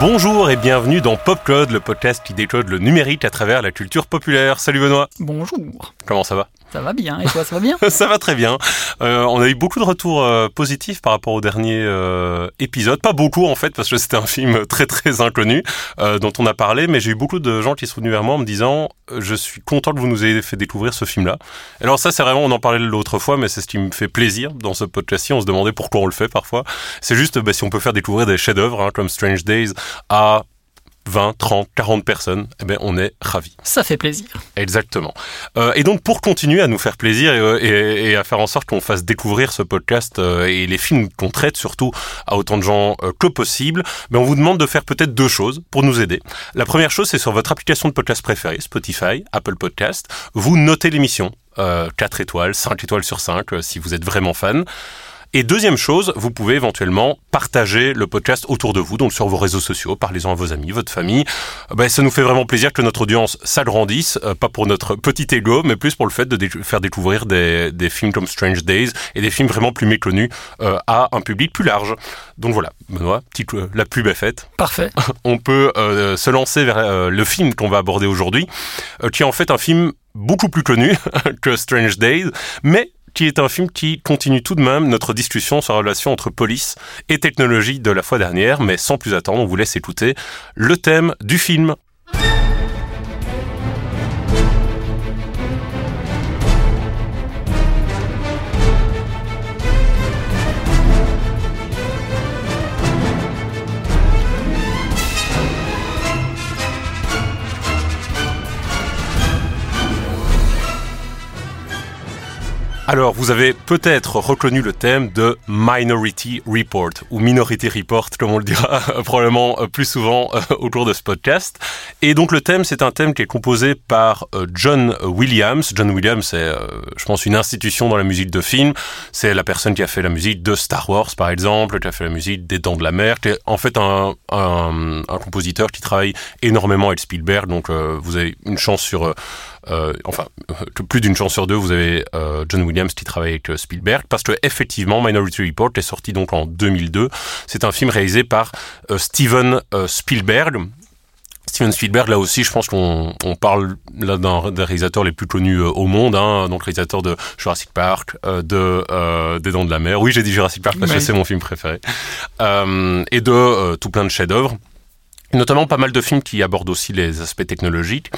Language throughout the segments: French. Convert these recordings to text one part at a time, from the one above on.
Bonjour et bienvenue dans PopCode, le podcast qui décode le numérique à travers la culture populaire. Salut Benoît. Bonjour. Comment ça va? Ça va bien. Et toi, ça va bien Ça va très bien. Euh, on a eu beaucoup de retours euh, positifs par rapport au dernier euh, épisode. Pas beaucoup en fait, parce que c'était un film très très inconnu dont on a parlé, mais j'ai eu beaucoup de gens qui sont venus vers moi en me disant je suis content que vous nous ayez fait découvrir ce film-là. Alors ça, c'est vraiment, on en parlait l'autre fois, mais c'est ce qui me fait plaisir dans ce podcast-ci. On se demandait pourquoi on le fait parfois. C'est juste bah, si on peut faire découvrir des chefs-d'œuvre hein, comme Strange Days à 20, 30, 40 personnes, eh ben, on est ravis. Ça fait plaisir. Exactement. Euh, et donc, pour continuer à nous faire plaisir et, et, et à faire en sorte qu'on fasse découvrir ce podcast euh, et les films qu'on traite surtout à autant de gens euh, que possible, ben, on vous demande de faire peut-être deux choses pour nous aider. La première chose, c'est sur votre application de podcast préférée, Spotify, Apple Podcast, vous notez l'émission. Euh, 4 étoiles, 5 étoiles sur 5 euh, si vous êtes vraiment fan. Et deuxième chose, vous pouvez éventuellement partager le podcast autour de vous, donc sur vos réseaux sociaux, parlez-en à vos amis, votre famille. Ben, ça nous fait vraiment plaisir que notre audience s'agrandisse, euh, pas pour notre petit ego, mais plus pour le fait de dé faire découvrir des, des, films comme Strange Days et des films vraiment plus méconnus euh, à un public plus large. Donc voilà, Benoît, petite, euh, la pub est faite. Parfait. On peut euh, se lancer vers le film qu'on va aborder aujourd'hui, qui est en fait un film beaucoup plus connu que Strange Days, mais qui est un film qui continue tout de même notre discussion sur la relation entre police et technologie de la fois dernière, mais sans plus attendre, on vous laisse écouter le thème du film. Alors, vous avez peut-être reconnu le thème de Minority Report, ou Minority Report, comme on le dira probablement plus souvent au cours de ce podcast. Et donc, le thème, c'est un thème qui est composé par John Williams. John Williams, c'est, je pense, une institution dans la musique de film. C'est la personne qui a fait la musique de Star Wars, par exemple, qui a fait la musique des Dents de la Mer, qui est en fait un, un, un compositeur qui travaille énormément avec Spielberg. Donc, euh, vous avez une chance sur... Euh, enfin, plus d'une chance sur deux, vous avez euh, John Williams qui travaille avec Spielberg, parce que effectivement, Minority Report est sorti donc en 2002. C'est un film réalisé par euh, Steven Spielberg. Steven Spielberg, là aussi, je pense qu'on on parle là d'un des réalisateurs les plus connus au monde, hein, donc réalisateur de Jurassic Park, de des Dents de la Mer. Oui, j'ai dit Jurassic Park parce que c'est mon film préféré, et de tout plein de chefs-d'œuvre, notamment pas mal de films qui abordent aussi les aspects technologiques.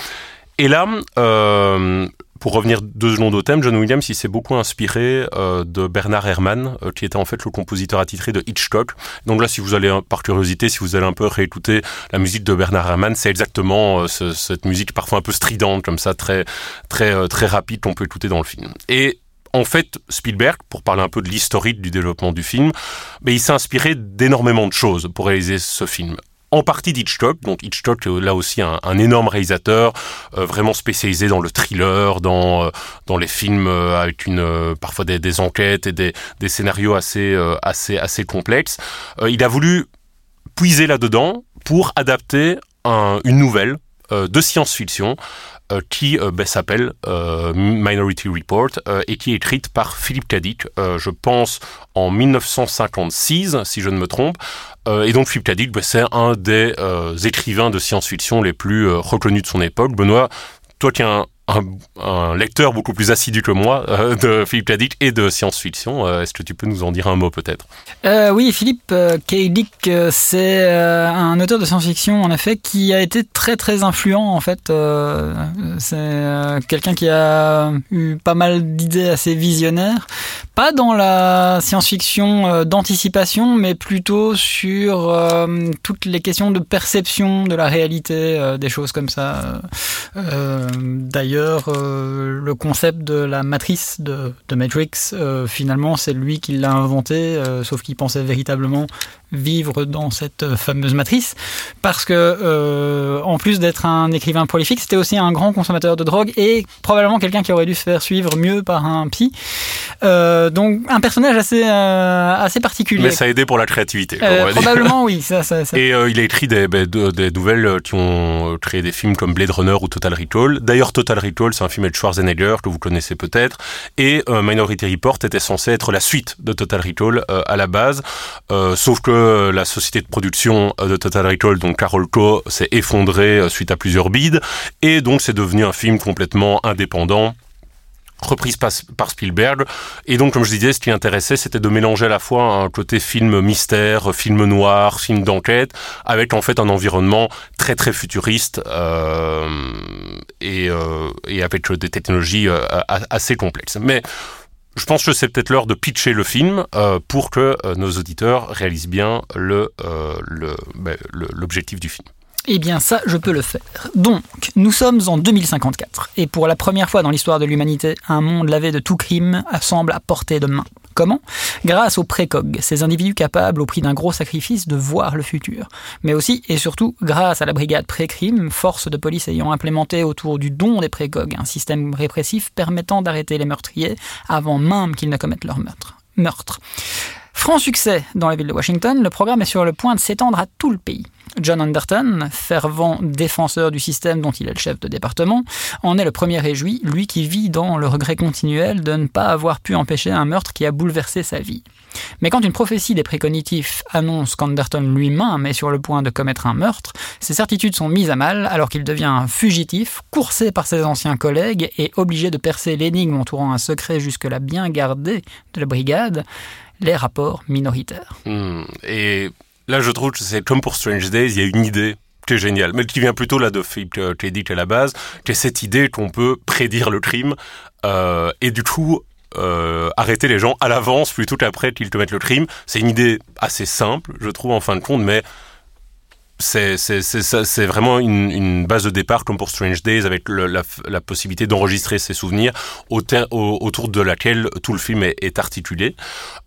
Et là, euh, pour revenir deux secondes au thème, John Williams il s'est beaucoup inspiré euh, de Bernard Herrmann, euh, qui était en fait le compositeur attitré de Hitchcock. Donc là, si vous allez, par curiosité, si vous allez un peu réécouter la musique de Bernard Herrmann, c'est exactement ce, cette musique parfois un peu stridente, comme ça, très très très rapide qu'on peut écouter dans le film. Et en fait, Spielberg, pour parler un peu de l'historique du développement du film, mais il s'est inspiré d'énormément de choses pour réaliser ce film en partie d'Hitchcock. Donc Hitchcock, là aussi, un, énorme réalisateur, euh, vraiment spécialisé dans le thriller, dans euh, dans les films euh, avec une parfois des, enquêtes et des, des scénarios assez assez assez complexes. il a voulu puiser là-dedans pour adapter un, une nouvelle de science-fiction euh, qui euh, ben, s'appelle euh, Minority Report et qui est écrite par Philippe Cadic, je pense en 1956, si je ne me trompe. et donc Philippe Cadic, ben, c'est un des écrivains de science-fiction les plus reconnus de son époque. Benoît, toi qui es un, un, lecteur beaucoup plus assidu que moi euh, de Philippe Cadic et de science-fiction. Euh, Est-ce que tu peux nous en dire un mot peut-être? Euh, Oui, Philippe Cadic, c'est un auteur de science-fiction en effet qui a été très très influent en fait. c'est quelqu'un qui a eu pas mal d'idées assez visionnaires, pas dans la science-fiction d'anticipation, mais plutôt sur toutes les questions de perception de la réalité, des choses comme ça. D'ailleurs, euh, le concept de la matrice de, Matrix, euh, finalement, c'est lui qui l'a inventé, euh, sauf qu'il pensait véritablement vivre dans cette fameuse matrice, parce que euh, en plus d'être un écrivain prolifique, c'était aussi un grand consommateur de drogue et probablement quelqu'un qui aurait dû se faire suivre mieux par un psy. Donc un personnage assez assez particulier. Mais ça a aidé pour la créativité. probablement oui. Ça, ça, ça. Et il a écrit des, ben, des, nouvelles qui ont créé des films comme Blade Runner ou Total Recall. D'ailleurs, Total Recall, c'est un film de Schwarzenegger que vous connaissez peut-être. Et Minority Report était censé être la suite de Total Recall à la base. sauf que la société de production de Total Recall, donc Carolco, s'est effondrée suite à plusieurs bides. Et donc c'est devenu un film complètement indépendant reprise par, Spielberg. Et donc, comme je disais, ce qui intéressait, c'était de mélanger à la fois un côté film mystère, film noir, film d'enquête, avec en fait un environnement très très futuriste euh, et, euh, et, avec des technologies euh, assez complexes. Mais je pense que c'est peut-être l'heure de pitcher le film euh, pour que euh, nos auditeurs réalisent bien le, euh, ben, l'objectif du film. Eh bien ça, je peux le faire. Donc, nous sommes en 2054, et pour la première fois dans l'histoire de l'humanité, un monde lavé de tout crime semble à portée de main. Comment? Grâce aux précogs, ces individus capables, au prix d'un gros sacrifice, de voir le futur. Mais aussi et surtout grâce à la brigade pré-crime, force de police ayant implémenté autour du don des précogs un système répressif permettant d'arrêter les meurtriers avant même qu'ils ne commettent leur meurtre. meurtre. Franc succès dans la ville de Washington, le programme est sur le point de s'étendre à tout le pays. John Anderton, fervent défenseur du système dont il est le chef de département, en est le premier réjoui, lui qui vit dans le regret continuel de ne pas avoir pu empêcher un meurtre qui a bouleversé sa vie. Mais quand une prophétie des précognitifs annonce qu'Anderton lui-même est sur le point de commettre un meurtre, ses certitudes sont mises à mal alors qu'il devient un fugitif, coursé par ses anciens collègues et obligé de percer l'énigme entourant un secret jusque-là bien gardé de la brigade, les rapports minoritaires. Hmm. et là, je trouve que c'est comme pour Strange Days, il y a une idée qui est géniale, mais qui vient plutôt là de Philippe K. à la base, qui est cette idée qu'on peut prédire le crime euh, et du coup euh, arrêter les gens à l'avance plutôt qu'après qu'ils te mettent le crime. C'est une idée assez simple, je trouve en fin de compte, mais c'est vraiment une, base de départ comme pour Strange Days avec la, possibilité d'enregistrer ses souvenirs au, autour de laquelle tout le film est, articulé.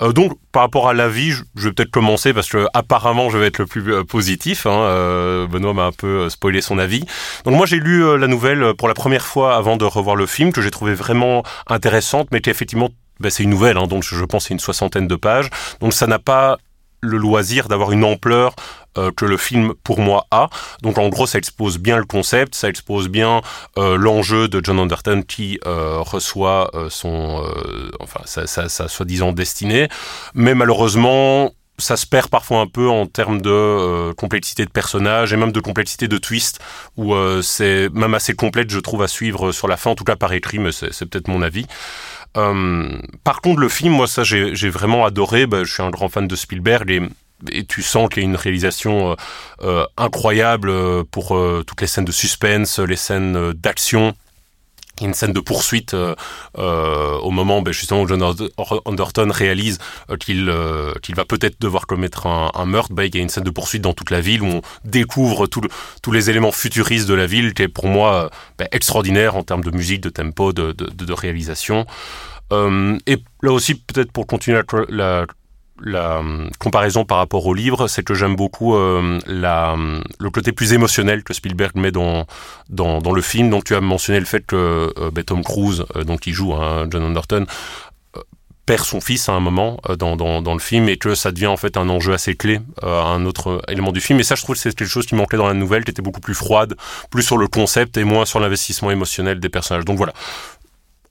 Euh, donc par rapport à la vie, je, vais peut-être commencer parce que apparemment je vais être le plus euh, positif. Hein, euh, Benoît m'a un peu spoilé son avis. Donc moi j'ai lu la nouvelle pour la première fois avant de revoir le film que j'ai trouvé vraiment intéressante, mais qui effectivement ben, c'est une nouvelle, hein, donc je pense c'est une soixantaine de pages. Donc ça n'a pas le loisir d'avoir une ampleur euh, que le film pour moi a. Donc en gros, ça expose bien le concept, ça expose bien euh, l'enjeu de John Anderton qui euh, reçoit son, enfin, sa, sa, sa soi-disant destinée. Mais malheureusement, ça se perd parfois un peu en termes de complexité de personnage et même de complexité de twist, où c'est même assez complète, je trouve, à suivre sur la fin, en tout cas par écrit, mais c'est peut-être mon avis. Par contre, le film, moi, ça, j'ai vraiment adoré. Bah, je suis un grand fan de Spielberg et tu sens qu'il y a une réalisation euh, euh incroyable euh, pour euh, toutes les scènes de suspense, les scènes d'action. Une scène de poursuite euh, au moment ben, justement où John Anderton réalise qu'il qu'il va peut-être devoir commettre un, un meurtre. Ben, il y a une scène de poursuite dans toute la ville où on découvre tout tous les éléments futuristes de la ville, qui est pour moi ben, extraordinaire en termes de musique, de tempo, de, de, de réalisation. et là aussi, peut-être pour continuer la, la la euh, comparaison par rapport au livre, c'est que j'aime beaucoup euh, euh, le côté plus émotionnel que Spielberg met dans, dans, le film. Donc tu as mentionné le fait que euh, ben, Tom Cruise, donc il joue hein, John Anderton, perd son fils à un moment dans, dans, le film et que ça devient en fait un enjeu assez clé, un autre élément du film. Et ça, je trouve que c'est quelque chose qui manquait dans la nouvelle, qui était beaucoup plus froide, plus sur le concept et moins sur l'investissement émotionnel des personnages. Donc voilà,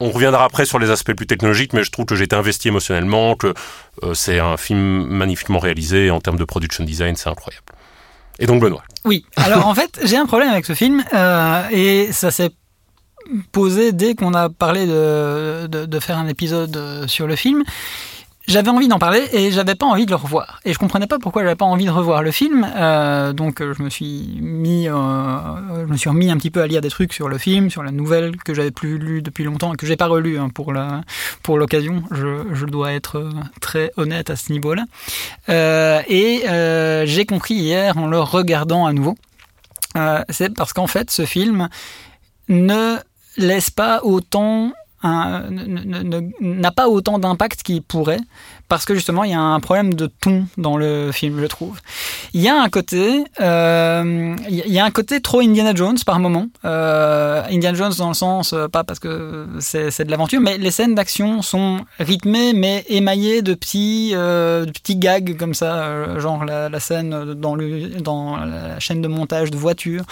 on reviendra après sur les aspects plus technologiques, mais je trouve que j'ai été investi émotionnellement, que euh, c'est un film magnifiquement réalisé, en termes de production design, c'est incroyable. Et donc Benoît. Oui, alors en fait, j'ai un problème avec ce film, euh, et ça s'est posé dès qu'on a parlé de, de, de, faire un épisode euh, sur le film j'avais envie d'en parler et j'avais pas envie de le revoir. Et je comprenais pas pourquoi j'avais pas envie de revoir le film. Euh, donc je me suis mis, euh, je me suis remis un petit peu à lire des trucs sur le film, sur la nouvelle que j'avais plus lu depuis longtemps et que j'ai pas relu hein, pour la pour l'occasion. Je, je dois être très honnête à ce niveau-là. Euh, et euh, j'ai compris hier en le regardant à nouveau, euh, c'est parce qu'en fait ce film ne laisse pas autant n'a pas autant d'impact qu'il pourrait parce que justement il y a un problème de ton dans le film, je trouve. Il y a un côté, euh, il y a un côté trop Indiana Jones par moment. Euh, Indiana Jones dans le sens euh, pas parce que c'est de l'aventure, mais les scènes d'action sont rythmées mais émaillées de petits de petits gags comme ça, genre la, scène dans le dans la chaîne de montage de voiture.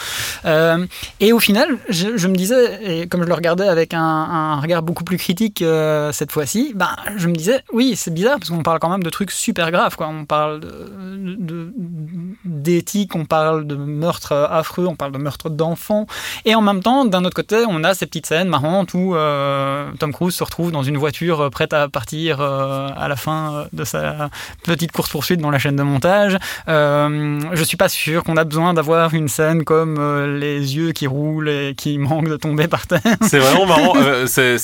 et au final, je, je, me disais, et comme je le regardais avec un, un regard beaucoup plus critique cette fois-ci, ben je me disais oui c'est bizarre parce qu'on parle quand même de trucs super graves quoi. On parle d'éthique, on parle de meurtres affreux, on parle de meurtres d'enfants. Et en même temps, d'un autre côté, on a ces petites scènes marrantes où euh, Tom Cruise se retrouve dans une voiture euh, prête à partir euh, à la fin de sa petite course-poursuite dans la chaîne de montage. Euh, je suis pas sûr qu'on a besoin d'avoir une scène comme les yeux qui roulent et qui manquent de tomber par terre. C'est vraiment marrant. c'est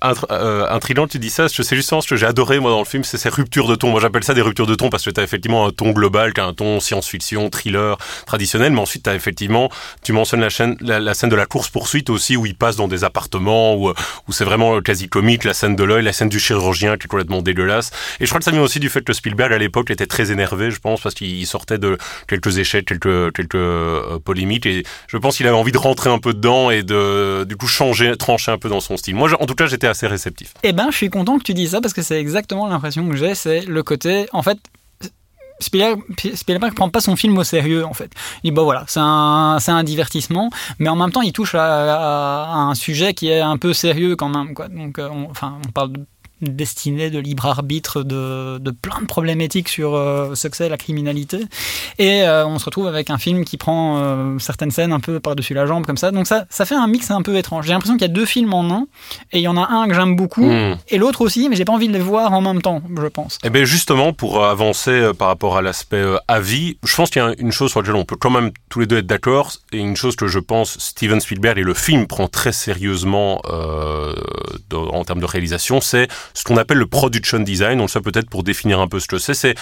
intriguant tu dis ça. C'est justement ce que j'ai adoré moi dans le film, c'est ces ruptures de ton. Moi j'appelle ça des ruptures de ton parce que tu as effectivement un ton global, qui un ton science-fiction, thriller traditionnel, mais ensuite tu as effectivement, tu mentionnes la, chaîne, la, scène de la course-poursuite aussi, où il passe dans des appartements, où, où c'est vraiment quasi comique, la scène de l'œil, la scène du chirurgien qui est complètement dégueulasse. Et je crois que ça vient aussi du fait que Spielberg à l'époque était très énervé, je pense, parce qu'il sortait de quelques échecs, quelques, quelques euh, polémiques, et je pense qu'il avait envie de rentrer un peu dedans et de du coup changer, trancher un peu dans son style. Moi, en tout cas, j'étais assez réceptif. Eh ben, je suis content que tu dises ça parce que c'est exactement l'impression que j'ai, c'est le côté, en fait, Spielberg, prend pas son film au sérieux en fait. Il dit bah voilà, c'est un, un divertissement, mais en même temps il touche à, un sujet qui est un peu sérieux quand même quoi. Donc euh, enfin on parle de destinée de libre arbitre de, de plein de problématiques sur euh, ce que c'est la criminalité. Et euh, on se retrouve avec un film qui prend euh, certaines scènes un peu par-dessus la jambe comme ça. Donc ça, ça fait un mix un peu étrange. J'ai l'impression qu'il y a deux films en un, et il y en a un que j'aime beaucoup, hmm. et l'autre aussi, mais j'ai pas envie de les voir en même temps, je pense. Et eh bien justement, pour avancer par rapport à l'aspect avis, je pense qu'il y a une chose sur laquelle on peut quand même tous les deux être d'accord, et une chose que je pense Steven Spielberg et le film prend très sérieusement en termes de réalisation, c'est ce qu'on appelle le production design. On le sait peut-être pour définir un peu ce que c'est. C'est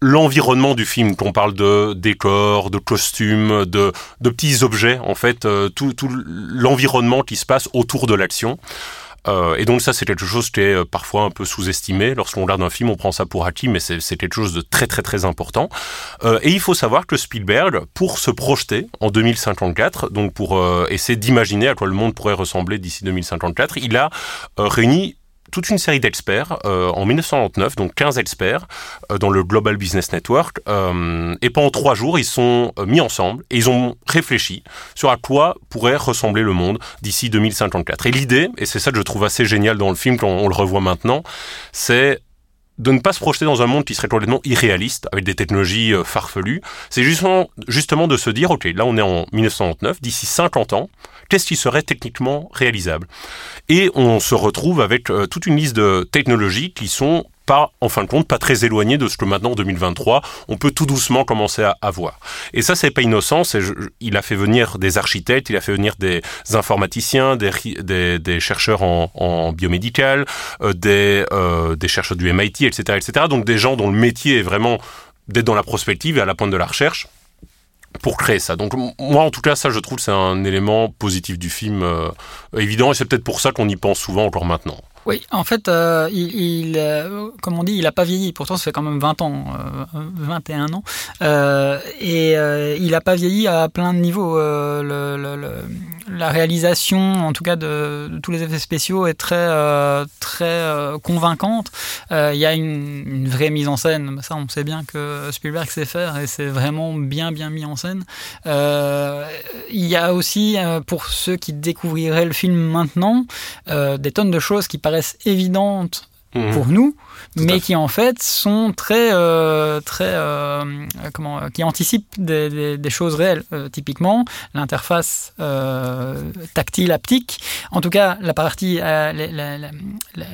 l'environnement du film, qu'on parle de décors, de costumes, de, petits objets, en fait, euh, tout, l'environnement qui se passe autour de l'action. Euh, et donc ça, c'est quelque chose qui est euh, parfois un peu sous-estimé. Lorsqu'on regarde un film, on prend ça pour acquis, mais c'est quelque chose de très très très important. Et il faut savoir que Spielberg, pour se projeter en 2054, donc pour essayer d'imaginer à quoi le monde pourrait ressembler d'ici 2054, il a réuni toute une série d'experts euh, en 1999, donc 15 experts euh, dans le Global Business Network. Euh, et pendant trois jours, ils sont mis ensemble et ils ont réfléchi sur à quoi pourrait ressembler le monde d'ici 2054. Et l'idée, et c'est ça que je trouve assez génial dans le film quand on le revoit maintenant, c'est de ne pas se projeter dans un monde qui serait complètement irréaliste, avec des technologies farfelues. C'est justement, justement de se dire, OK, là on est en 1999, d'ici 50 ans, qu'est-ce qui serait techniquement réalisable Et on se retrouve avec euh, toute une liste de technologies qui sont pas, en fin de compte, pas très éloignées de ce que maintenant, en 2023, on peut tout doucement commencer à, avoir. Et ça, c'est pas innocent. il a fait venir des architectes, il a fait venir des informaticiens, des, chercheurs en, biomédical, euh, des, euh, des chercheurs du MIT, etc., etc. Donc des gens dont le métier est vraiment d'être dans la prospective et à la pointe de la recherche pour créer ça. Donc moi en tout cas ça je trouve c'est un élément positif du film euh, évident et c'est peut-être pour ça qu'on y pense souvent encore maintenant. Oui, en fait, euh, il, euh, comme on dit, il n'a pas vieilli. Pourtant, ça fait quand même 20 ans, 21 ans. et il n'a pas vieilli à plein de niveaux. le, la réalisation, en tout cas de, tous les effets spéciaux, est très euh, très euh, convaincante. Euh, il y a une, vraie mise en scène. Ça, on sait bien que Spielberg sait faire et c'est vraiment bien bien mis en scène. Il y a aussi, pour ceux qui découvriraient le film maintenant, des tonnes de choses qui paraissent évidentes mhm. pour nous, mais qui en fait sont très euh, très euh, comment qui anticipent des, des, choses réelles. Euh, typiquement l'interface tactile haptique. En tout cas la partie la, la,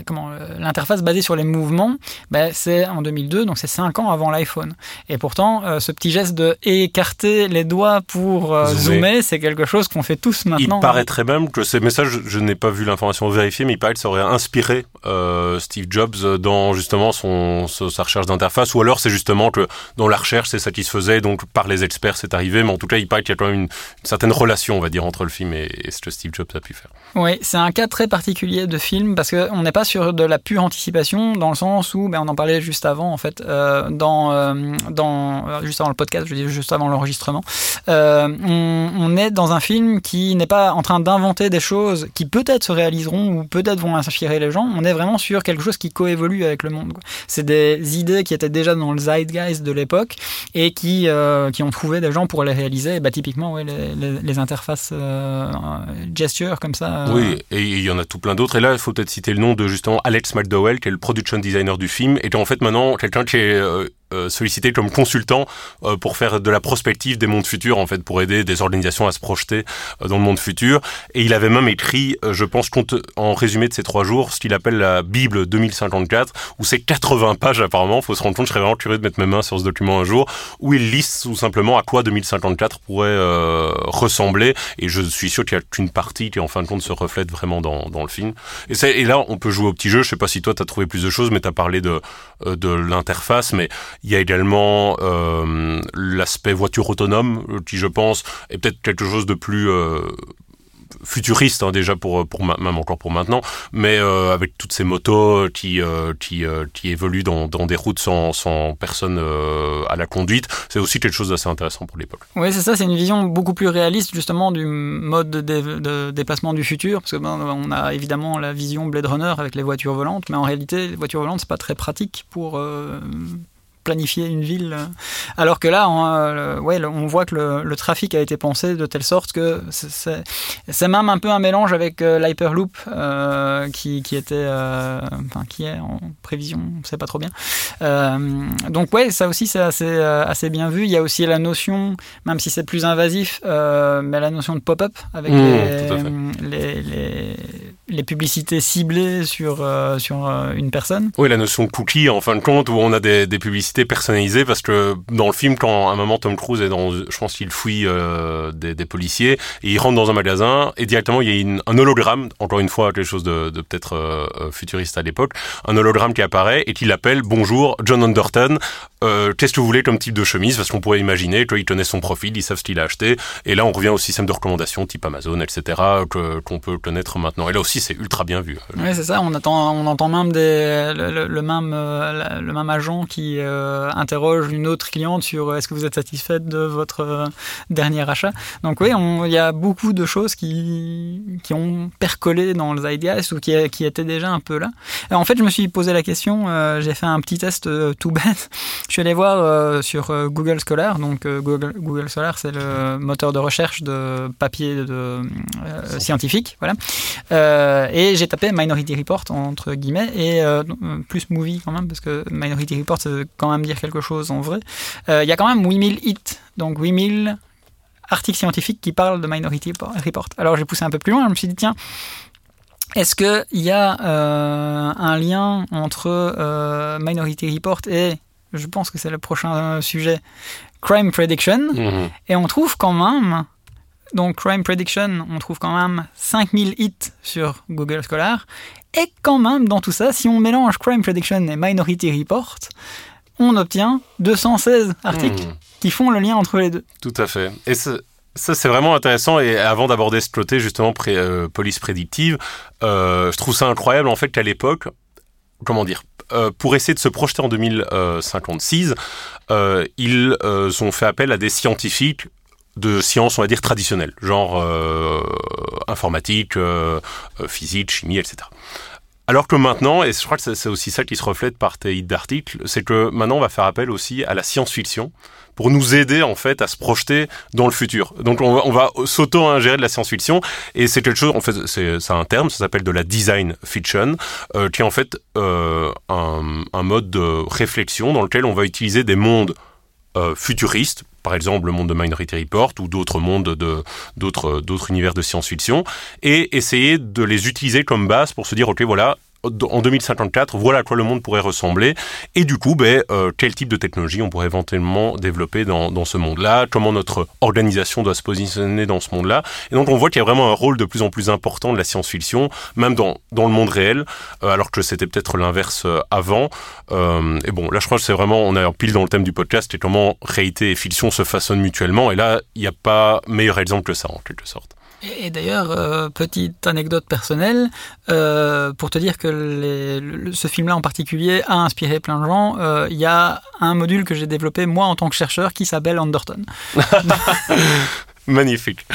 comment l'interface basée sur les mouvements ben, c'est en 2002 donc c'est 5 ans avant l'iPhone. Et pourtant ce petit geste de écarter les doigts pour zoomer, c'est quelque chose qu'on fait tous maintenant il paraîtrait même que ces messages je, n'ai pas vu l'information vérifiée mais il paraît que ça aurait inspiré Steve Jobs dans justement son, sa recherche d'interface, ou alors c'est justement que dans la recherche c'est satisfaisait, donc par les experts c'est arrivé, mais en tout cas il paraît qu'il y a quand même une, certaine relation, on va dire, entre le film et, ce que Steve Jobs a pu faire. Oui, c'est un cas très particulier de film parce qu'on n'est pas sur de la pure anticipation dans le sens où, ben, on en parlait juste avant en fait, euh, dans, euh, dans juste avant le podcast, je dis juste avant l'enregistrement, euh, on, est dans un film qui n'est pas en train d'inventer des choses qui peut-être se réaliseront ou peut-être vont inspirer les gens. On est vraiment sur quelque chose qui coévolue avec le monde. C'est des idées qui étaient déjà dans le zeitgeist de l'époque et qui, qui ont trouvé des gens pour les réaliser. bah, typiquement, les, interfaces euh, gesture comme ça. Euh. Oui, et il y en a tout plein d'autres. Et là, il faut peut-être citer le nom de justement Alex McDowell, qui est le production designer du film, et qui est en fait maintenant quelqu'un qui est euh, euh, sollicité comme consultant euh, pour faire de la prospective des mondes futurs, en fait, pour aider des organisations à se projeter euh, dans le monde futur. Et il avait même écrit, je pense, en résumé de ces trois jours, ce qu'il appelle la Bible 2054, où c'est 80 pages apparemment. Faut se rendre compte, je serais vraiment curieux de mettre mes mains sur ce document un jour, où il liste tout simplement à quoi 2054 pourrait ressembler. Et je suis sûr qu'il y a qu'une partie qui, en fin de compte, se reflète vraiment dans, dans le film. Et, et là, on peut jouer au petit jeu. Je sais pas si toi, tu as trouvé plus de choses, mais tu as parlé de, de l'interface. Mais il y a également euh, l'aspect voiture autonome, qui je pense est peut-être quelque chose de plus euh, futuriste hein, déjà pour même encore pour maintenant. Mais euh, avec toutes ces motos qui qui évoluent dans, des routes sans sans personne à la conduite c'est aussi quelque chose d'assez intéressant pour l'époque. Oui c'est ça c'est une vision beaucoup plus réaliste justement du mode de, déplacement du futur parce que ben, on a évidemment la vision Blade Runner avec les voitures volantes mais en réalité les voitures volantes c'est pas très pratique pour planifier une ville. Alors que là, on, euh, ouais, on voit que le, trafic a été pensé de telle sorte que c'est même un peu un mélange avec euh, l'Hyperloop euh, qui, qui, était, enfin, qui est en prévision, on ne sait pas trop bien. donc ouais, ça aussi c'est assez, assez bien vu. Il y a aussi la notion, même si c'est plus invasif, mais la notion de pop-up avec mmh, les, les, les, publicités ciblées sur, sur une personne. Oui, la notion cookie en fin de compte où on a des, des publicités personnalisée parce que dans le film, quand à un moment Tom Cruise est dans, je pense qu'il fouille euh, des, policiers, et il rentre dans un magasin et directement il y a une, un hologramme, encore une fois quelque chose de, peut-être euh, euh, futuriste à l'époque, un hologramme qui apparaît et qui l'appelle bonjour John Underton. Qu'est-ce que vous voulez comme type de chemise? Parce qu'on pourrait imaginer qu'il connaît son profil, ils savent ce qu'il a acheté. Et là, on revient au système de recommandation type Amazon, etc. qu'on peut connaître maintenant. Et là aussi, c'est ultra bien vu. Oui, c'est ça. On, attend, on entend même le, même, le même agent qui euh, interroge une autre cliente sur euh, est-ce que vous êtes satisfaite de votre euh, dernier achat. Donc oui, il y a beaucoup de choses qui, qui ont percolé dans le Zeitgeist ou qui, qui étaient déjà un peu là. en fait, je me suis posé la question, j'ai fait un petit test tout bête. Je suis allé voir sur Google Scholar, donc Google, Google Scholar, c'est le moteur de recherche de papier de, scientifique, voilà. Et j'ai tapé Minority Report entre guillemets et plus movie quand même parce que Minority Report c'est quand même dire quelque chose en vrai. Euh, il y a quand même 8000 hits, donc 8000 articles scientifiques qui parlent de Minority Report. Alors j'ai poussé un peu plus loin, je me suis dit, tiens, est-ce qu'il y a euh, un lien entre euh, Minority Report et, je pense que c'est le prochain sujet, Crime Prediction? Mhm. Et on trouve quand même, donc Crime Prediction, on trouve quand même 5000 hits sur Google Scholar. Et quand même, dans tout ça, si on mélange Crime Prediction et Minority Report, on obtient 216 articles hmm. qui font le lien entre les deux. Tout à fait. Et ça, c'est vraiment intéressant. Et avant d'aborder ce côté, justement, euh, police prédictive, euh, je trouve ça incroyable, en fait, qu'à l'époque, comment dire, euh, pour essayer de se projeter en 2056, ils ont fait appel à des scientifiques de sciences, on va dire, traditionnelles, genre informatique, physique, chimie, etc. Alors que maintenant, et je crois que c'est aussi ça qui se reflète par tes hits d'articles, c'est que maintenant on va faire appel aussi à la science-fiction pour nous aider en fait à se projeter dans le futur. Donc on va, on va s'auto-ingérer de la science-fiction et c'est quelque chose, en fait, c'est un terme, ça s'appelle de la design fiction, euh, qui est en fait euh, un, mode de réflexion dans lequel on va utiliser des mondes euh, futuristes, par exemple le monde de Minority Report ou d'autres mondes de d'autres univers de science-fiction et essayer de les utiliser comme base pour se dire ok voilà en 2054, voilà à quoi le monde pourrait ressembler. Et du coup, ben, euh, quel type de technologie on pourrait éventuellement développer dans, dans ce monde-là, comment notre organisation doit se positionner dans ce monde-là? Et donc on voit qu'il y a vraiment un rôle de plus en plus important de la science-fiction, même dans, dans le monde réel, euh, alors que c'était peut-être l'inverse euh, avant. et bon, là je crois que c'est vraiment, on est pile dans le thème du podcast, et comment réalité et fiction se façonnent mutuellement. Et là, il n'y a pas meilleur exemple que ça, en quelque sorte. Et, d'ailleurs, euh, petite anecdote personnelle, euh, pour te dire que ce film-là en particulier a inspiré plein de gens, euh, il y a un module que j'ai développé moi en tant que chercheur qui s'appelle Underton. Magnifique,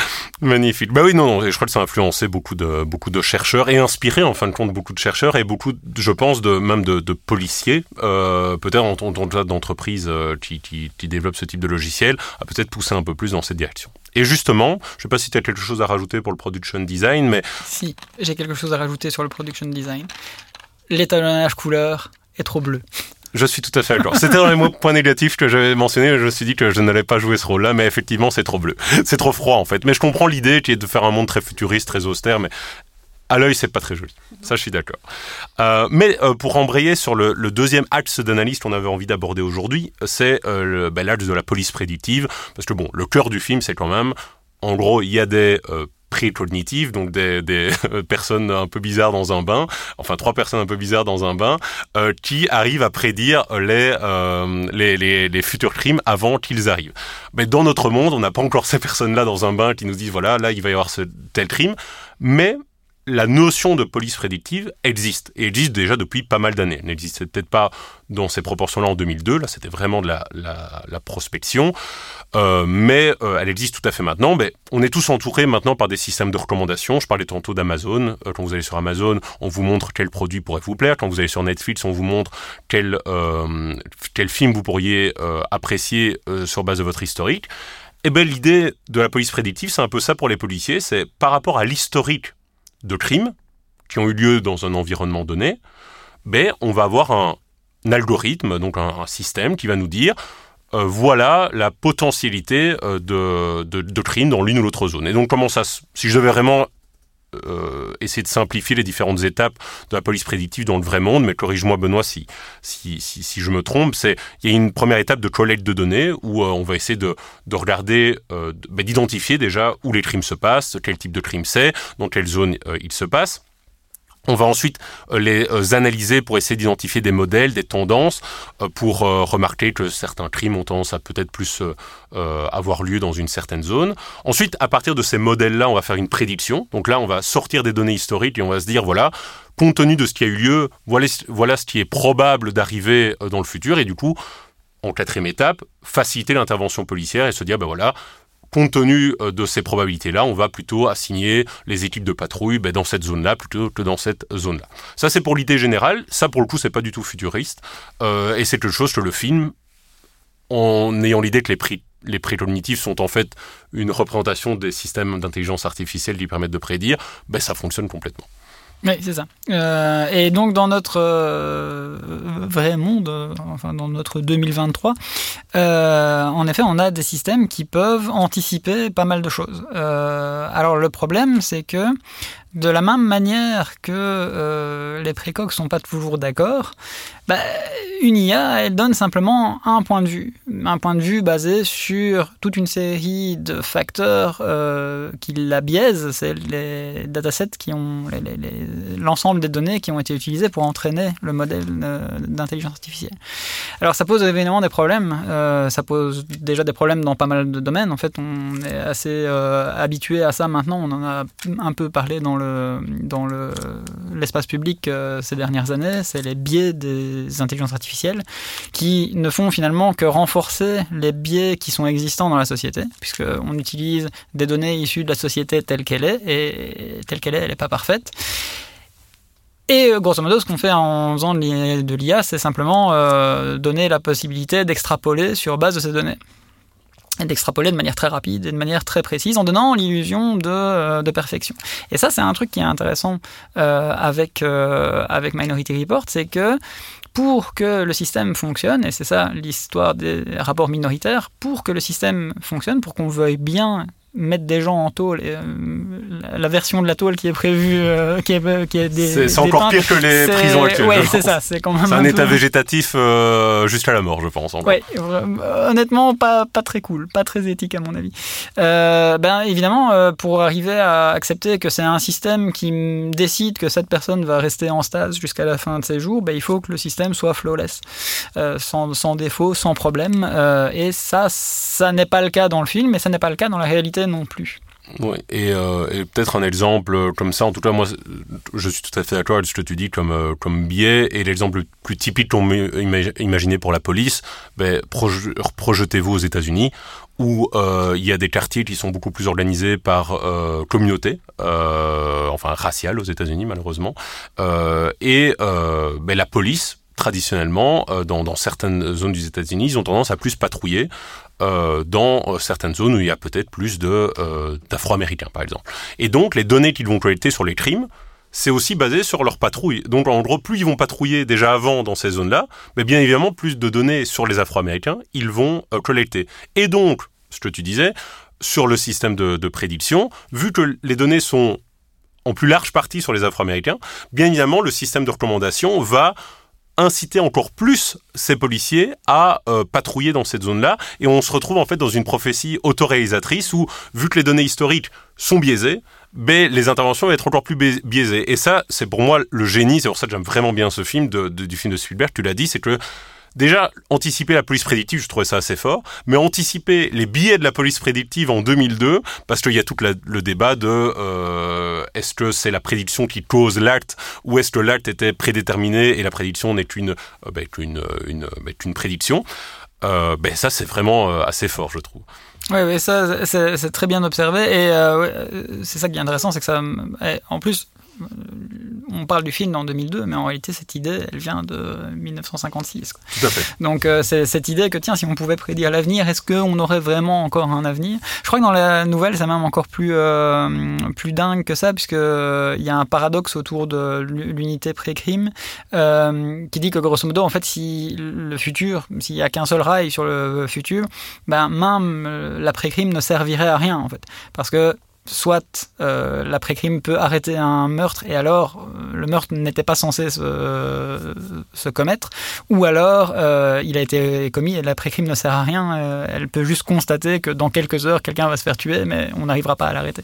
magnifique. Bah oui, non, non, je crois que ça a influencé beaucoup de beaucoup de chercheurs et inspiré en fin de compte beaucoup de chercheurs et beaucoup, je pense, de même de, policiers, peut-être en, en, d'entreprises qui, qui, qui développent ce type de logiciel, a peut-être poussé un peu plus dans cette direction. Et justement, je ne sais pas si tu as quelque chose à rajouter pour le production design, mais... Si, j'ai quelque chose à rajouter sur le production design. L'étalonnage couleur est trop bleu. Je suis tout à fait d'accord. C'était dans les points négatifs que j'avais mentionné. Je me suis dit que je n'allais pas jouer ce rôle-là, mais effectivement, c'est trop bleu. C'est trop froid, en fait. Mais je comprends l'idée qui est de faire un monde très futuriste, très austère, mais à l'œil, c'est pas très joli. Ça, je suis d'accord. Euh, mais euh, pour embrayer sur le, deuxième axe d'analyse qu'on avait envie d'aborder aujourd'hui, c'est euh, ben, l'axe de la police prédictive. Parce que bon, le cœur du film, c'est quand même, en gros, il y a des précognitives, donc des, personnes un peu bizarres dans un bain, enfin trois personnes un peu bizarres dans un bain, qui arrivent à prédire les, les, les, futurs crimes avant qu'ils arrivent. Mais dans notre monde, on n'a pas encore ces personnes-là dans un bain qui nous disent voilà, là il va y avoir ce tel crime, mais la notion de police prédictive existe, et existe déjà depuis pas mal d'années. Elle n'existait peut-être pas dans ces proportions-là en 2002, là c'était vraiment de la, la, prospection, euh, mais euh, elle existe tout à fait maintenant. Mais on est tous entourés maintenant par des systèmes de recommandation. Je parlais tantôt d'Amazon. Euh, quand vous allez sur Amazon, on vous montre quel produit pourrait vous plaire. Quand vous allez sur Netflix, on vous montre quel, quel film vous pourriez apprécier sur base de votre historique. Eh bien l'idée de la police prédictive, c'est un peu ça pour les policiers, c'est par rapport à l'historique de crimes qui ont eu lieu dans un environnement donné, ben, on va avoir un, algorithme, donc un, système qui va nous dire euh, voilà la potentialité euh, de, de, crimes dans l'une ou l'autre zone. Et donc comment ça, si je devais vraiment euh, essayer de simplifier les différentes étapes de la police prédictive dans le vrai monde, mais corrige-moi Benoît si, si, si, je me trompe, c'est il y a une première étape de collecte de données où on va essayer de, de regarder, ben, d'identifier déjà où les crimes se passent, quel type de crime c'est, dans quelle zone ils se passent. On va ensuite euh, les euh, analyser pour essayer d'identifier des modèles, des tendances, euh, pour remarquer que certains crimes ont tendance à peut-être plus avoir lieu dans une certaine zone. Ensuite, à partir de ces modèles-là, on va faire une prédiction. Donc là, on va sortir des données historiques et on va se dire, voilà, compte tenu de ce qui a eu lieu, voilà, voilà ce qui est probable d'arriver dans le futur. Et du coup, en quatrième étape, faciliter l'intervention policière et se dire, ben voilà, compte tenu euh, de ces probabilités-là, on va plutôt assigner les équipes de patrouille ben, dans cette zone-là plutôt que dans cette zone-là. Ça, c'est pour l'idée générale. Ça, pour le coup, c'est pas du tout futuriste. Euh, et c'est quelque chose que le film, en ayant l'idée que les prix précognitifs sont en fait une représentation des systèmes d'intelligence artificielle qui permettent de prédire, ben ça fonctionne complètement. Oui, c'est ça. Euh, et donc dans notre euh, vrai monde, euh, enfin dans notre 2023, en effet, on a des systèmes qui peuvent anticiper pas mal de choses. alors le problème, c'est que de la même manière que les précoques sont pas toujours d'accord, bah, une IA, elle donne simplement un point de vue. Un point de vue basé sur toute une série de facteurs euh, qui la biaisent. C'est les datasets qui ont l'ensemble des données qui ont été utilisées pour entraîner le modèle euh, d'intelligence artificielle. Alors ça pose évidemment des problèmes. Euh, ça pose déjà des problèmes dans pas mal de domaines. En fait, on est assez euh, habitué à ça maintenant. On en a un peu parlé dans dans le l'espace public euh, ces dernières années. C'est les biais des intelligences artificielles qui ne font finalement que renforcer les biais qui sont existants dans la société, puisqu'on utilise des données issues de la société telle qu'elle est, et telle qu'elle est, elle n'est pas parfaite. Et euh, grosso modo, ce qu'on fait en faisant de l'IA, c'est simplement euh, donner la possibilité d'extrapoler sur base de ces données et d'extrapoler de manière très rapide et de manière très précise en donnant l'illusion de, euh, de, perfection. Et ça, c'est un truc qui est intéressant euh, avec, euh, avec Minority Report, c'est que pour que le système fonctionne, et c'est ça l'histoire des rapports minoritaires, pour que le système fonctionne, pour qu'on veuille bien mettre des gens en tôle, et, la version de la tôle qui est prévue, qui est, qui est des, c'est encore pire que les prisons actuelles. Ouais, c'est ça. C'est quand même un, état végétatif jusqu'à la mort, je pense. Ouais, honnêtement, pas pas très cool, pas très éthique à mon avis. ben évidemment, pour arriver à accepter que c'est un système qui décide que cette personne va rester en stase jusqu'à la fin de ses jours, ben, il faut que le système soit flawless, sans, sans, défaut, sans problème. et ça, ça n'est pas le cas dans le film, mais ça n'est pas le cas dans la réalité non plus. Euh, et peut-être un exemple comme ça, en tout cas, moi, je suis tout à fait d'accord avec ce que tu dis comme, euh, comme biais, et l'exemple le plus typique qu'on peut imaginer pour la police, ben, projetez-vous aux États-Unis, où euh, il y a des quartiers qui sont beaucoup plus organisés par communauté, enfin raciale aux États-Unis malheureusement, et ben, la police traditionnellement, dans, dans, certaines zones des États-Unis, ils ont tendance à plus patrouiller euh, dans euh, certaines zones où il y a peut-être plus de euh, d'Afro-Américains, par exemple. Et donc, les données qu'ils vont collecter sur les crimes, c'est aussi basé sur leur patrouille. Donc, en gros, plus ils vont patrouiller déjà avant dans ces zones-là, mais bien évidemment, plus de données sur les Afro-Américains, ils vont collecter. Et donc, ce que tu disais, sur le système de prédiction, vu que les données sont en plus large partie sur les Afro-Américains, bien évidemment, le système de recommandation va inciter encore plus ces policiers à euh, patrouiller dans cette zone-là. Et on se retrouve en fait dans une prophétie autoréalisatrice où, vu que les données historiques sont biaisées, ben, les interventions vont être encore plus biaisées. Et ça, c'est pour moi le génie, c'est pour ça que j'aime vraiment bien ce film du film de Spielberg, tu l'as dit, c'est que déjà, anticiper la police prédictive, je trouvais ça assez fort, mais anticiper les billets de la police prédictive en 2002, parce qu'il y a tout le débat de euh, est-ce que c'est la prédiction qui cause l'acte, ou est-ce que l'acte était prédéterminé et la prédiction n'est qu'une euh, qu'une une, ben, prédiction. Euh, ben ça c'est vraiment euh, assez fort je trouve. Oui, oui ça c'est très bien observé et euh, c'est ça qui est intéressant, c'est que ça, en plus on parle du film en 2002, mais en réalité, cette idée, elle vient de 1956. Tout à fait. Donc, euh, c'est cette idée que, tiens, si on pouvait prédire l'avenir, est-ce qu'on aurait vraiment encore un avenir? Je crois que dans la nouvelle, c'est même encore plus, euh, plus dingue que ça, puisqu'il euh, il y a un paradoxe autour de l'unité pré-crime qui dit que, grosso modo, en fait, si le futur, s'il n'y a qu'un seul rail sur le futur, ben, même la pré-crime ne servirait à rien, en fait. Parce que soit euh, l'après-crime peut arrêter un meurtre et alors euh, le meurtre n'était pas censé se, se, commettre, ou alors euh, il a été commis et l'après-crime ne sert à rien, elle peut juste constater que dans quelques heures quelqu'un va se faire tuer mais on n'arrivera pas à l'arrêter.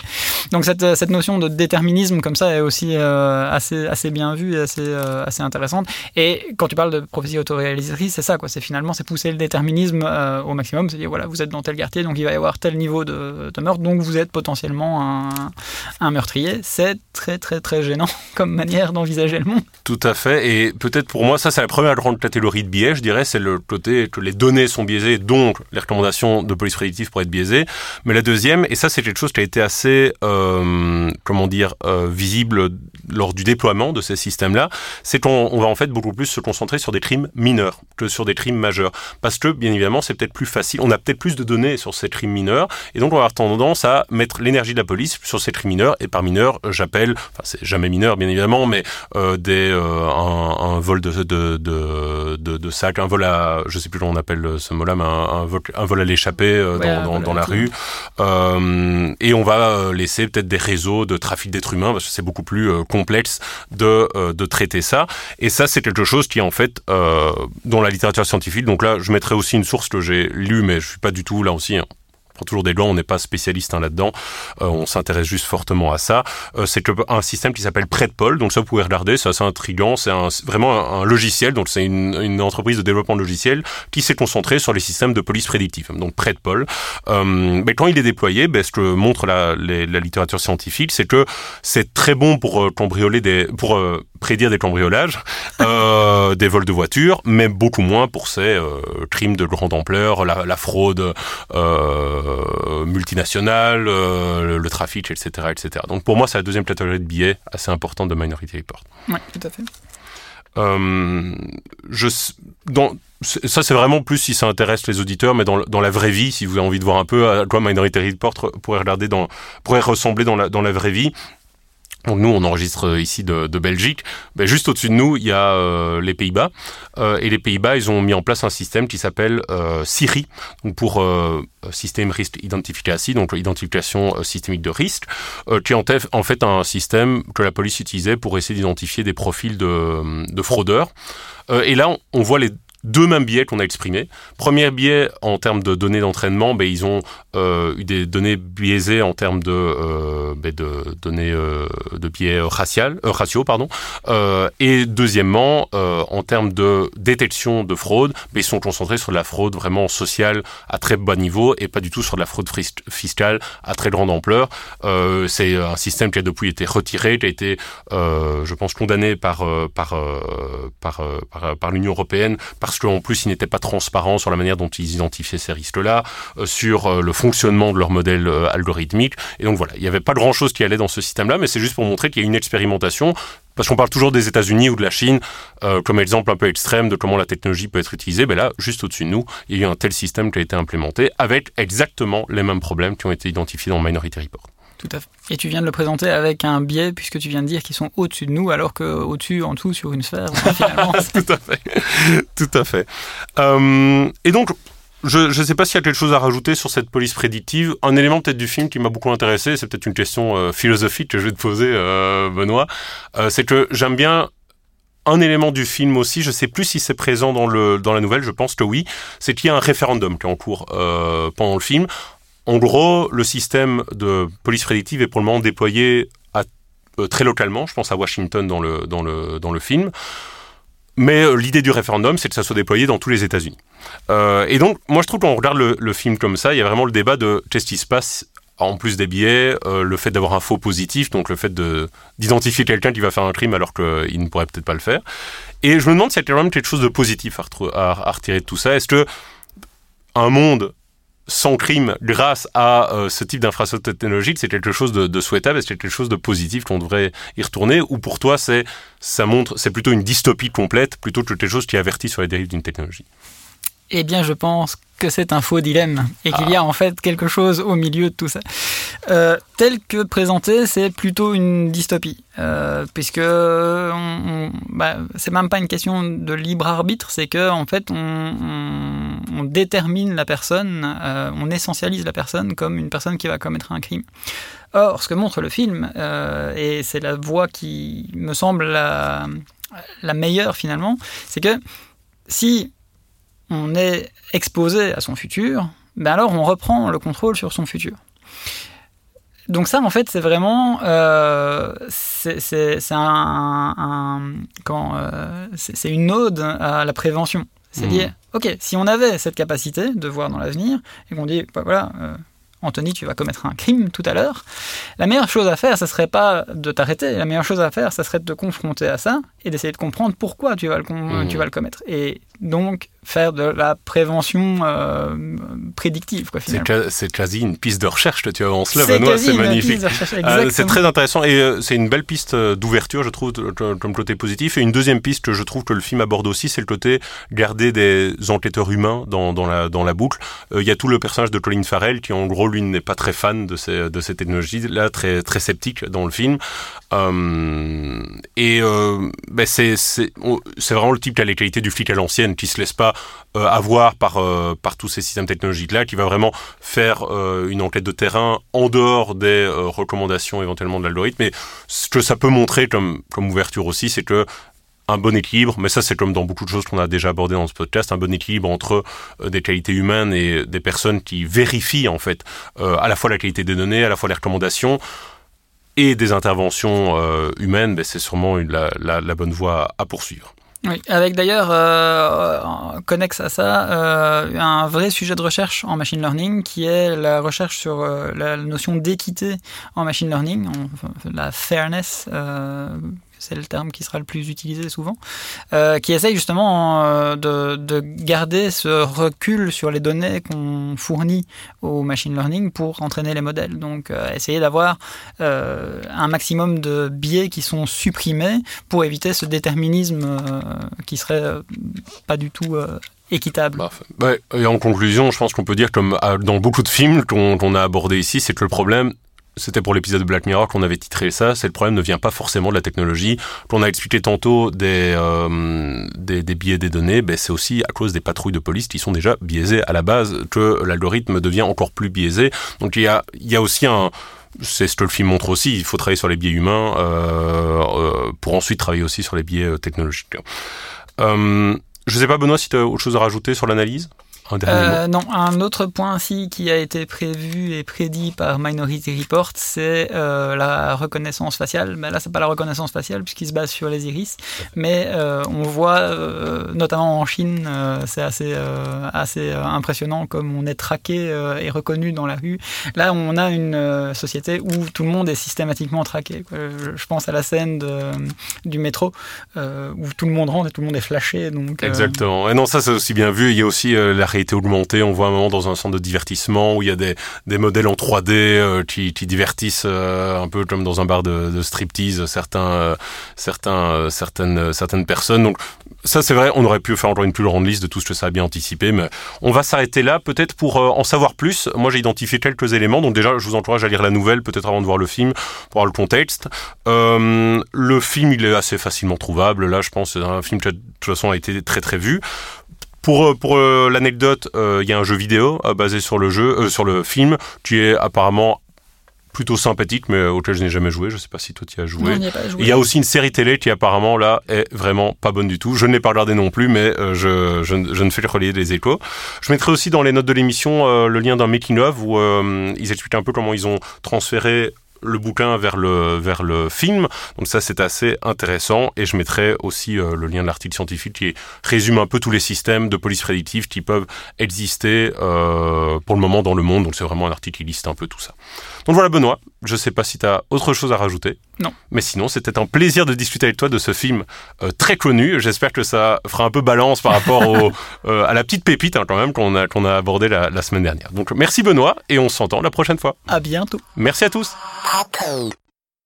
Donc cette, cette, notion de déterminisme comme ça est aussi assez, assez bien vue et assez, assez intéressante. Et quand tu parles de prophétie autoréalisatrice, c'est ça, quoi. c'est finalement c'est pousser le déterminisme au maximum, c'est dire voilà vous êtes dans tel quartier donc il va y avoir tel niveau de, de meurtre donc vous êtes potentiellement un, meurtrier, c'est très très très gênant comme manière d'envisager le monde. Tout à fait, et peut-être pour moi, ça c'est la première grande catégorie de biais, je dirais, c'est le côté que les données sont biaisées, donc les recommandations de police prédictive pourraient être biaisées. Mais la deuxième, et ça c'est quelque chose qui a été assez, euh, comment dire, euh, visible lors du déploiement de ces systèmes-là, c'est qu'on va en fait beaucoup plus se concentrer sur des crimes mineurs que sur des crimes majeurs. Parce que, bien évidemment, c'est peut-être plus facile, on a peut-être plus de données sur ces crimes mineurs, et donc on va avoir tendance à mettre l'énergie de la police sur ces crimes mineurs. Et par mineurs, j'appelle, enfin c'est jamais mineur bien évidemment, mais euh, des euh, un, un, vol de de, de de, de sac, un vol à, je sais plus comment on appelle ce mot-là, mais un, vol, un vol à l'échappée euh, dans, dans, dans, la rue. Et on va laisser peut-être des réseaux de trafic d'êtres humains parce que c'est beaucoup plus complexe de de traiter ça. Et ça, c'est quelque chose qui en fait dans la littérature scientifique. Donc là, je mettrai aussi une source que j'ai lue, mais je suis pas du tout là aussi. Prend toujours des gants, on n'est pas spécialiste hein, là-dedans, euh, on s'intéresse juste fortement à ça. Euh, c'est un système qui s'appelle Predpol, donc ça vous pouvez regarder, c'est assez intriguant, c'est vraiment un, logiciel, donc c'est une, une, entreprise de développement de logiciel qui s'est concentrée sur les systèmes de police prédictive, donc Predpol. Euh, mais quand il est déployé, ben, ce que montre la, la littérature scientifique, c'est que c'est très bon pour euh, cambrioler des, pour euh, prédire des cambriolages, euh, des vols de voitures, mais beaucoup moins pour ces crimes de grande ampleur, la, la fraude. Euh, euh, multinationales, euh, le trafic, etc., etc. Donc pour moi, c'est la deuxième catégorie de billets assez importante de Minority Report. Oui, tout à fait. Euh, je, dans, ça, c'est vraiment plus si ça intéresse les auditeurs, mais dans, dans, la vraie vie, si vous avez envie de voir un peu à quoi Minority Report pourrait regarder dans, pourrait ressembler dans la, dans la vraie vie, Nous, on enregistre ici de, Belgique. Ben, juste au-dessus de nous, il y a euh, les Pays-Bas. Euh, et les Pays-Bas, ils ont mis en place un système qui s'appelle euh, SIRI, donc pour euh, System Risk Identification, donc identification systémique de risque, qui est en fait un système que la police utilisait pour essayer d'identifier des profils de fraudeurs. et là, on voit les deux mêmes biais qu'on a exprimés. Premier biais en termes de données d'entraînement, ben, ils ont euh, eu des données biaisées en termes de, euh, ben, de données euh, de biais racial, euh, ratio. Pardon. Euh, et deuxièmement, euh, en termes de détection de fraude, ben, ils sont concentrés sur la fraude vraiment sociale à très bas niveau et pas du tout sur de la fraude fiscale à très grande ampleur. C'est un système qui a depuis été retiré, qui a été, je pense, condamné par, par, par, par, l'Union européenne, parce qu'en plus, ils n'étaient pas transparents sur la manière dont ils identifiaient ces risques-là, euh, sur euh, le fonctionnement de leur modèle euh, algorithmique. Et donc voilà, il n'y avait pas grand-chose qui allait dans ce système-là, mais c'est juste pour montrer qu'il y a une expérimentation parce qu'on parle toujours des États-Unis ou de la Chine comme exemple un peu extrême de comment la technologie peut être utilisée. Ben là, juste au-dessus de nous, il y a eu un tel système qui a été implémenté avec exactement les mêmes problèmes qui ont été identifiés dans Minority Report. Et tu viens de le présenter avec un biais, puisque tu viens de dire qu'ils sont au-dessus de nous, alors qu'au-dessus, en dessous, sur une sphère, finalement. Tout à fait. Tout à fait. Euh, et donc, je ne sais pas s'il y a quelque chose à rajouter sur cette police prédictive. Un élément peut-être du film qui m'a beaucoup intéressé, c'est peut-être une question euh, philosophique que je vais te poser, euh, Benoît, c'est que j'aime bien un élément du film aussi, je sais plus si c'est présent dans, le, dans la nouvelle, je pense que oui, c'est qu'il y a un référendum qui est en cours pendant le film. En gros, le système de police prédictive est pour le moment déployé euh, très localement. Je pense à Washington dans le, dans le, dans le film. Mais euh, l'idée du référendum, c'est que ça soit déployé dans tous les États-Unis. Euh, et donc, moi, je trouve qu'on regarde le, film comme ça, il y a vraiment le débat de qu'est-ce qui se passe en plus des billets, le fait d'avoir un faux positif, donc le fait d'identifier quelqu'un qui va faire un crime alors qu'il ne pourrait peut-être pas le faire. Et je me demande s'il y a quand même quelque chose de positif à, à, à retirer de tout ça. Est-ce que un monde sans crime grâce à euh, ce type d'infrastructure technologique, c'est quelque chose de, de souhaitable, c'est quelque chose de positif qu'on devrait y retourner, ou pour toi c'est ça montre c'est plutôt une dystopie complète plutôt que quelque chose qui avertit sur les dérives d'une technologie? Eh bien, je pense que c'est un faux dilemme et qu'il y a ah. en fait quelque chose au milieu de tout ça. Euh, tel que présenté, c'est plutôt une dystopie, euh, puisque bah, c'est même pas une question de libre arbitre, c'est que en fait on, on, détermine la personne, euh, on essentialise la personne comme une personne qui va commettre un crime. Or, ce que montre le film, et c'est la voie qui me semble la, la meilleure finalement, c'est que si on est exposé à son futur, ben alors on reprend le contrôle sur son futur. Donc ça, en fait, c'est vraiment, euh, c'est un, euh, c'est une ode à la prévention. C'est à dire, mmh. ok, si on avait cette capacité de voir dans l'avenir et qu'on dit, bah, voilà, euh, Anthony, tu vas commettre un crime tout à l'heure. La meilleure chose à faire, ce serait pas de t'arrêter. La meilleure chose à faire, ça serait de te confronter à ça et d'essayer de comprendre pourquoi tu vas le, mmh. tu vas le commettre. Et donc, faire de la prévention euh, prédictive. C'est quasi une piste de recherche que tu avances là, Benoît, c'est magnifique. Euh, c'est très intéressant et euh, c'est une belle piste d'ouverture, je trouve, comme côté positif. Et une deuxième piste que je trouve que le film aborde aussi, c'est le côté garder des enquêteurs humains dans, dans, la, dans la boucle. Il y a tout le personnage de Colin Farrell qui, en gros, lui, n'est pas très fan de ces, de ces technologies-là, très, très sceptique dans le film. et ben c'est vraiment le type qui a les qualités du flic à l'ancienne, qui se laisse pas euh, avoir par, euh, par tous ces systèmes technologiques-là, qui va vraiment faire euh, une enquête de terrain en dehors des recommandations éventuellement de l'algorithme. Mais ce que ça peut montrer comme, comme ouverture aussi, c'est que un bon équilibre, mais ça c'est comme dans beaucoup de choses qu'on a déjà abordé dans ce podcast, un bon équilibre entre des qualités humaines et des personnes qui vérifient en fait à la fois la qualité des données, à la fois les recommandations et des interventions humaines, ben, c'est sûrement la bonne voie à poursuivre. Oui, avec d'ailleurs, euh, connexe à ça, euh, un vrai sujet de recherche en machine learning qui est la recherche sur euh, la notion d'équité en machine learning, la fairness, euh, c'est le terme qui sera le plus utilisé souvent, euh, qui essaye justement euh, de, de, garder ce recul sur les données qu'on fournit au machine learning pour entraîner les modèles. Donc euh, essayer d'avoir un maximum de biais qui sont supprimés pour éviter ce déterminisme qui serait pas du tout équitable. Bah, et en conclusion, je pense qu'on peut dire, comme dans beaucoup de films qu'on a abordés ici, c'est que le problème, c'était pour l'épisode de Black Mirror qu'on avait titré ça, c'est le problème ne vient pas forcément de la technologie. On a expliqué tantôt des, euh, des, biais des données, ben c'est aussi à cause des patrouilles de police qui sont déjà biaisées à la base que l'algorithme devient encore plus biaisé. Donc il y a, y a aussi un... C'est ce que le film montre aussi, il faut travailler sur les biais humains euh, euh, pour ensuite travailler aussi sur les biais technologiques. Je sais pas Benoît si tu as autre chose à rajouter sur l'analyse? Euh, non, un autre point aussi qui a été prévu et prédit par Minority Report, c'est euh, la reconnaissance faciale. Mais là, c'est pas la reconnaissance faciale puisqu'il se base sur les iris, mais euh, on voit, notamment en Chine, c'est assez assez impressionnant comme on est traqué et reconnu dans la rue. Là, on a une société où tout le monde est systématiquement traqué. Je pense à la scène de, du métro où tout le monde rentre et tout le monde est flashé. Donc exactement. Et non, ça c'est aussi bien vu. Il y a aussi la réalité augmentée. On voit un moment dans un centre de divertissement où il y a des, modèles en 3D euh, qui, divertissent euh, un peu comme dans un bar de, striptease certains, euh, certaines, certaines personnes. Donc ça c'est vrai, on aurait pu faire encore une plus grande liste de tout ce que ça a bien anticipé, mais on va s'arrêter là peut-être pour en savoir plus. Moi j'ai identifié quelques éléments, donc déjà je vous encourage à lire la nouvelle peut-être avant de voir le film pour avoir le contexte. Le film il est assez facilement trouvable, là je pense c'est un film qui de toute façon a été très très vu. Pour, euh, pour euh, l'anecdote, euh, il y a un jeu vidéo basé sur le jeu, sur le film, qui est apparemment plutôt sympathique, mais auquel je n'ai jamais joué. Je sais pas si toi tu as joué. Non, pas joué. Il y a aussi une série télé qui apparemment là est vraiment pas bonne du tout. Je ne l'ai pas regardé non plus, mais je, je, je, ne fais que relayer des échos. Je mettrai aussi dans les notes de l'émission euh, le lien d'un making of où euh, ils expliquent un peu comment ils ont transféré le bouquin vers le, vers le film. Donc ça, c'est assez intéressant. Et je mettrai aussi euh, le lien de l'article scientifique qui résume un peu tous les systèmes de police prédictive qui peuvent exister euh, pour le moment dans le monde. Donc c'est vraiment un article qui liste un peu tout ça. Donc voilà Benoît, je sais pas si tu as autre chose à rajouter. Non. Mais sinon, c'était un plaisir de discuter avec toi de ce film euh, très connu. J'espère que ça fera un peu balance par rapport au, euh, à la petite pépite hein, quand même qu'on a, qu'on a abordé la, la semaine dernière. Donc merci Benoît et on s'entend la prochaine fois. À bientôt. Merci à tous. Hot Code.